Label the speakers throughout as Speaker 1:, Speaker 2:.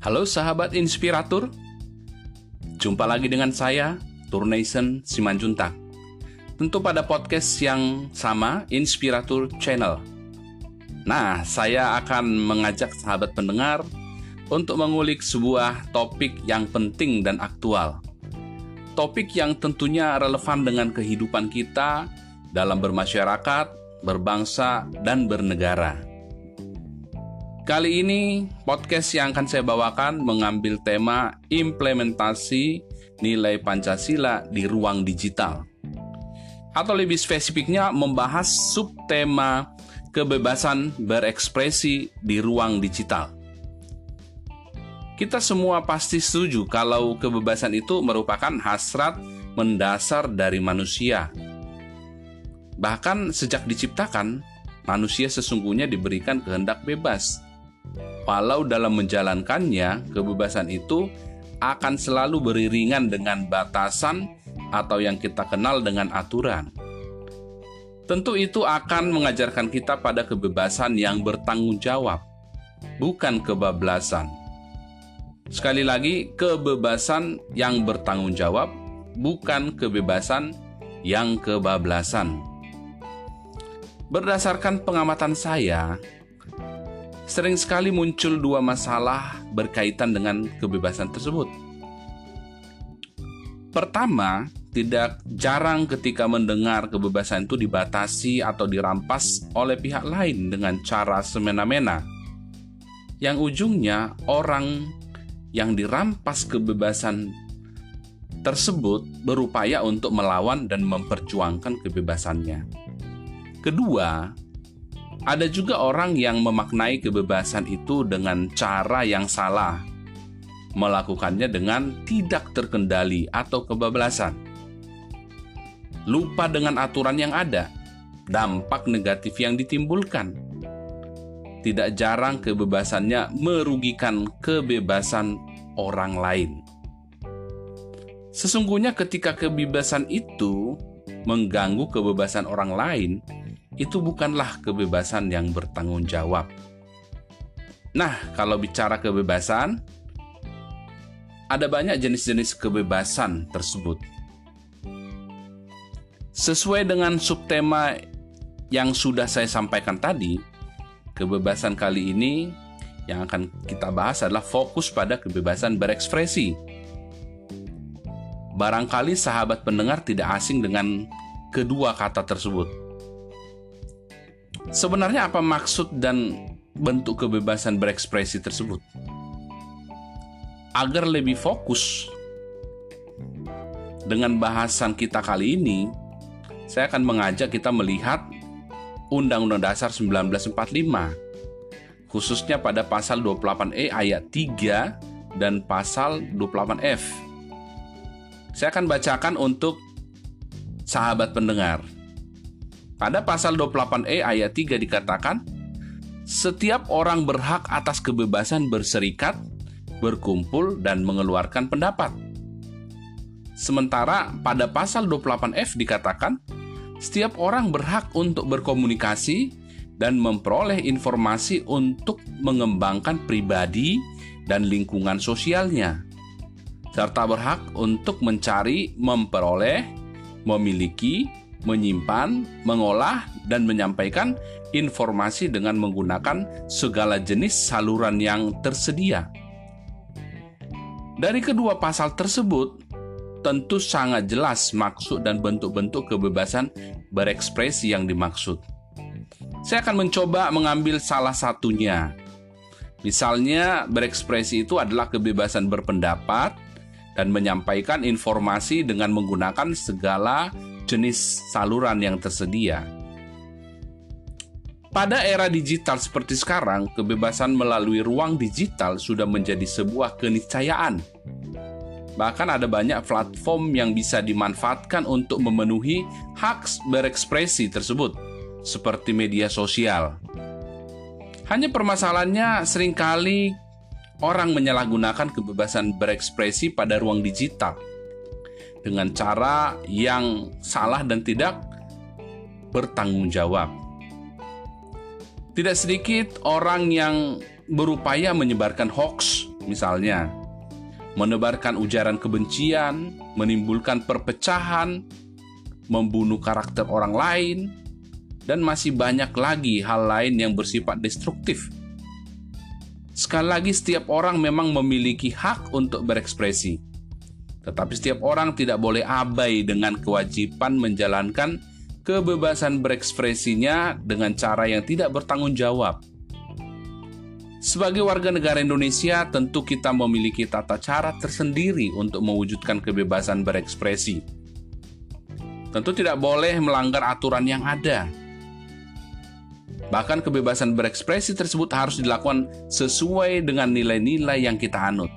Speaker 1: Halo sahabat inspiratur, jumpa lagi dengan saya, Turnation Simanjuntak. Tentu pada podcast yang sama, Inspiratur Channel. Nah, saya akan mengajak sahabat pendengar untuk mengulik sebuah topik yang penting dan aktual. Topik yang tentunya relevan dengan kehidupan kita dalam bermasyarakat, berbangsa, dan bernegara. Kali ini podcast yang akan saya bawakan mengambil tema implementasi nilai Pancasila di ruang digital. Atau lebih spesifiknya membahas subtema kebebasan berekspresi di ruang digital. Kita semua pasti setuju kalau kebebasan itu merupakan hasrat mendasar dari manusia. Bahkan sejak diciptakan, manusia sesungguhnya diberikan kehendak bebas walau dalam menjalankannya, kebebasan itu akan selalu beriringan dengan batasan atau yang kita kenal dengan aturan. Tentu itu akan mengajarkan kita pada kebebasan yang bertanggung jawab, bukan kebablasan. Sekali lagi, kebebasan yang bertanggung jawab, bukan kebebasan yang kebablasan. Berdasarkan pengamatan saya, sering sekali muncul dua masalah berkaitan dengan kebebasan tersebut. Pertama, tidak jarang ketika mendengar kebebasan itu dibatasi atau dirampas oleh pihak lain dengan cara semena-mena. Yang ujungnya orang yang dirampas kebebasan tersebut berupaya untuk melawan dan memperjuangkan kebebasannya. Kedua, ada juga orang yang memaknai kebebasan itu dengan cara yang salah, melakukannya dengan tidak terkendali atau kebablasan. Lupa dengan aturan yang ada, dampak negatif yang ditimbulkan. Tidak jarang kebebasannya merugikan kebebasan orang lain. Sesungguhnya, ketika kebebasan itu mengganggu kebebasan orang lain, itu bukanlah kebebasan yang bertanggung jawab. Nah, kalau bicara kebebasan, ada banyak jenis-jenis kebebasan tersebut. Sesuai dengan subtema yang sudah saya sampaikan tadi, kebebasan kali ini yang akan kita bahas adalah fokus pada kebebasan berekspresi. Barangkali sahabat pendengar tidak asing dengan kedua kata tersebut Sebenarnya apa maksud dan bentuk kebebasan berekspresi tersebut? Agar lebih fokus dengan bahasan kita kali ini, saya akan mengajak kita melihat Undang-Undang Dasar 1945 khususnya pada pasal 28E ayat 3 dan pasal 28F. Saya akan bacakan untuk sahabat pendengar. Pada pasal 28E ayat 3 dikatakan, setiap orang berhak atas kebebasan berserikat, berkumpul, dan mengeluarkan pendapat. Sementara pada pasal 28F dikatakan, setiap orang berhak untuk berkomunikasi dan memperoleh informasi untuk mengembangkan pribadi dan lingkungan sosialnya, serta berhak untuk mencari, memperoleh, memiliki, menyimpan, mengolah, dan menyampaikan informasi dengan menggunakan segala jenis saluran yang tersedia. Dari kedua pasal tersebut, tentu sangat jelas maksud dan bentuk-bentuk kebebasan berekspresi yang dimaksud. Saya akan mencoba mengambil salah satunya. Misalnya, berekspresi itu adalah kebebasan berpendapat dan menyampaikan informasi dengan menggunakan segala jenis saluran yang tersedia. Pada era digital seperti sekarang, kebebasan melalui ruang digital sudah menjadi sebuah keniscayaan. Bahkan ada banyak platform yang bisa dimanfaatkan untuk memenuhi hak berekspresi tersebut, seperti media sosial. Hanya permasalahannya sering kali orang menyalahgunakan kebebasan berekspresi pada ruang digital – dengan cara yang salah dan tidak bertanggung jawab. Tidak sedikit orang yang berupaya menyebarkan hoax misalnya menebarkan ujaran kebencian, menimbulkan perpecahan, membunuh karakter orang lain, dan masih banyak lagi hal lain yang bersifat destruktif. Sekali lagi, setiap orang memang memiliki hak untuk berekspresi, tetapi setiap orang tidak boleh abai dengan kewajiban menjalankan kebebasan berekspresinya dengan cara yang tidak bertanggung jawab. Sebagai warga negara Indonesia, tentu kita memiliki tata cara tersendiri untuk mewujudkan kebebasan berekspresi. Tentu tidak boleh melanggar aturan yang ada. Bahkan kebebasan berekspresi tersebut harus dilakukan sesuai dengan nilai-nilai yang kita anut.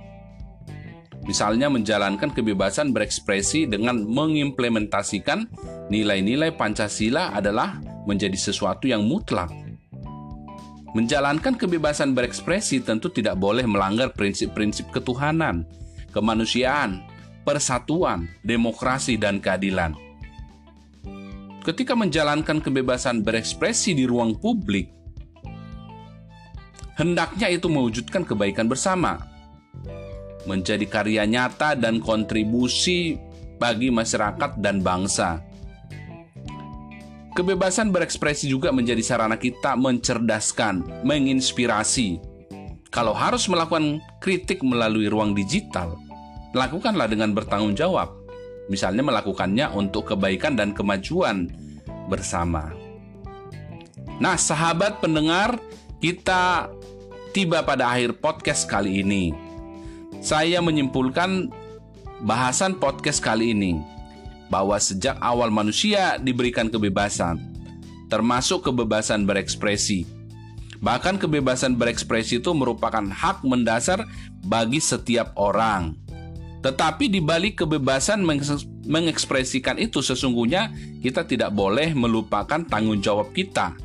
Speaker 1: Misalnya menjalankan kebebasan berekspresi dengan mengimplementasikan nilai-nilai Pancasila adalah menjadi sesuatu yang mutlak. Menjalankan kebebasan berekspresi tentu tidak boleh melanggar prinsip-prinsip ketuhanan, kemanusiaan, persatuan, demokrasi, dan keadilan. Ketika menjalankan kebebasan berekspresi di ruang publik, hendaknya itu mewujudkan kebaikan bersama, menjadi karya nyata dan kontribusi bagi masyarakat dan bangsa. Kebebasan berekspresi juga menjadi sarana kita mencerdaskan, menginspirasi. Kalau harus melakukan kritik melalui ruang digital, lakukanlah dengan bertanggung jawab. Misalnya melakukannya untuk kebaikan dan kemajuan bersama. Nah, sahabat pendengar, kita tiba pada akhir podcast kali ini saya menyimpulkan bahasan podcast kali ini bahwa sejak awal manusia diberikan kebebasan, termasuk kebebasan berekspresi. Bahkan kebebasan berekspresi itu merupakan hak mendasar bagi setiap orang. Tetapi di balik kebebasan mengekspresikan itu sesungguhnya kita tidak boleh melupakan tanggung jawab kita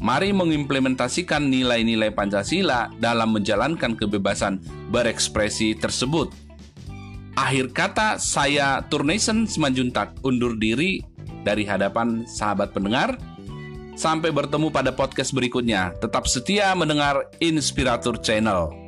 Speaker 1: Mari mengimplementasikan nilai-nilai Pancasila dalam menjalankan kebebasan berekspresi tersebut. Akhir kata, saya Turnation Simanjuntak undur diri dari hadapan sahabat pendengar. Sampai bertemu pada podcast berikutnya. Tetap setia mendengar Inspiratur Channel.